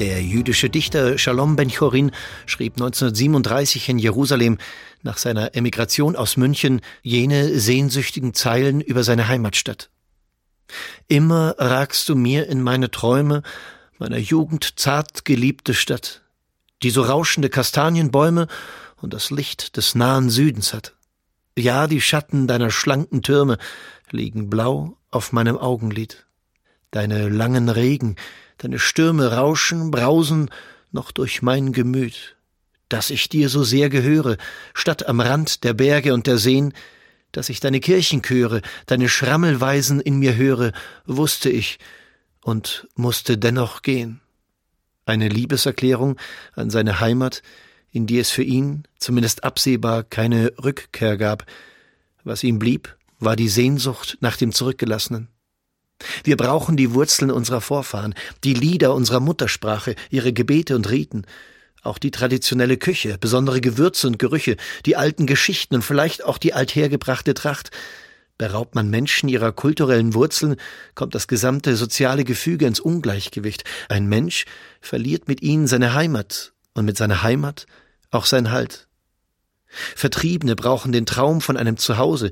Der jüdische Dichter Shalom Ben-Chorin schrieb 1937 in Jerusalem nach seiner Emigration aus München jene sehnsüchtigen Zeilen über seine Heimatstadt. Immer ragst du mir in meine Träume, meiner Jugend zart geliebte Stadt, die so rauschende Kastanienbäume und das Licht des nahen Südens hat. Ja, die Schatten deiner schlanken Türme liegen blau auf meinem Augenlid. Deine langen Regen, deine Stürme rauschen, brausen noch durch mein Gemüt, dass ich dir so sehr gehöre, statt am Rand der Berge und der Seen, dass ich deine Kirchenchöre, deine Schrammelweisen in mir höre, wusste ich und musste dennoch gehen. Eine Liebeserklärung an seine Heimat, in die es für ihn, zumindest absehbar, keine Rückkehr gab. Was ihm blieb, war die Sehnsucht nach dem Zurückgelassenen. Wir brauchen die Wurzeln unserer Vorfahren, die Lieder unserer Muttersprache, ihre Gebete und Riten, auch die traditionelle Küche, besondere Gewürze und Gerüche, die alten Geschichten und vielleicht auch die althergebrachte Tracht. Beraubt man Menschen ihrer kulturellen Wurzeln, kommt das gesamte soziale Gefüge ins Ungleichgewicht. Ein Mensch verliert mit ihnen seine Heimat und mit seiner Heimat auch sein Halt. Vertriebene brauchen den Traum von einem Zuhause,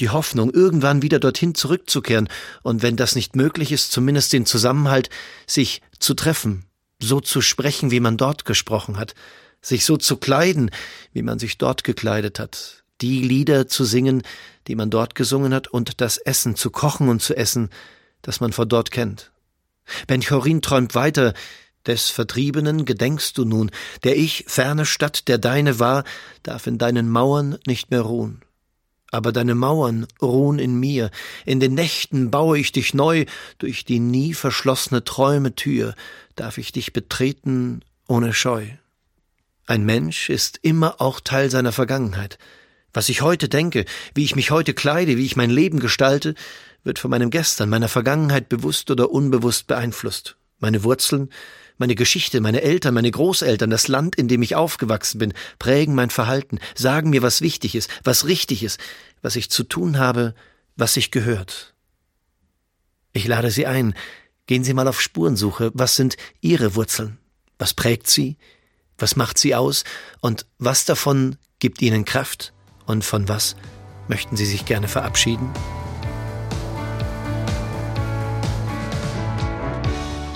die Hoffnung, irgendwann wieder dorthin zurückzukehren und wenn das nicht möglich ist, zumindest den Zusammenhalt, sich zu treffen, so zu sprechen, wie man dort gesprochen hat, sich so zu kleiden, wie man sich dort gekleidet hat, die Lieder zu singen, die man dort gesungen hat, und das Essen zu kochen und zu essen, das man von dort kennt. Ben Chorin träumt weiter, des Vertriebenen gedenkst du nun, der ich, ferne Stadt, der deine war, darf in deinen Mauern nicht mehr ruhen aber deine Mauern ruhen in mir, in den Nächten baue ich dich neu, durch die nie verschlossene Träume Tür darf ich dich betreten ohne Scheu. Ein Mensch ist immer auch Teil seiner Vergangenheit. Was ich heute denke, wie ich mich heute kleide, wie ich mein Leben gestalte, wird von meinem Gestern, meiner Vergangenheit bewusst oder unbewusst beeinflusst. Meine Wurzeln, meine Geschichte, meine Eltern, meine Großeltern, das Land, in dem ich aufgewachsen bin, prägen mein Verhalten, sagen mir, was wichtig ist, was richtig ist, was ich zu tun habe, was sich gehört. Ich lade Sie ein, gehen Sie mal auf Spurensuche, was sind Ihre Wurzeln? Was prägt Sie? Was macht Sie aus? Und was davon gibt Ihnen Kraft? Und von was möchten Sie sich gerne verabschieden?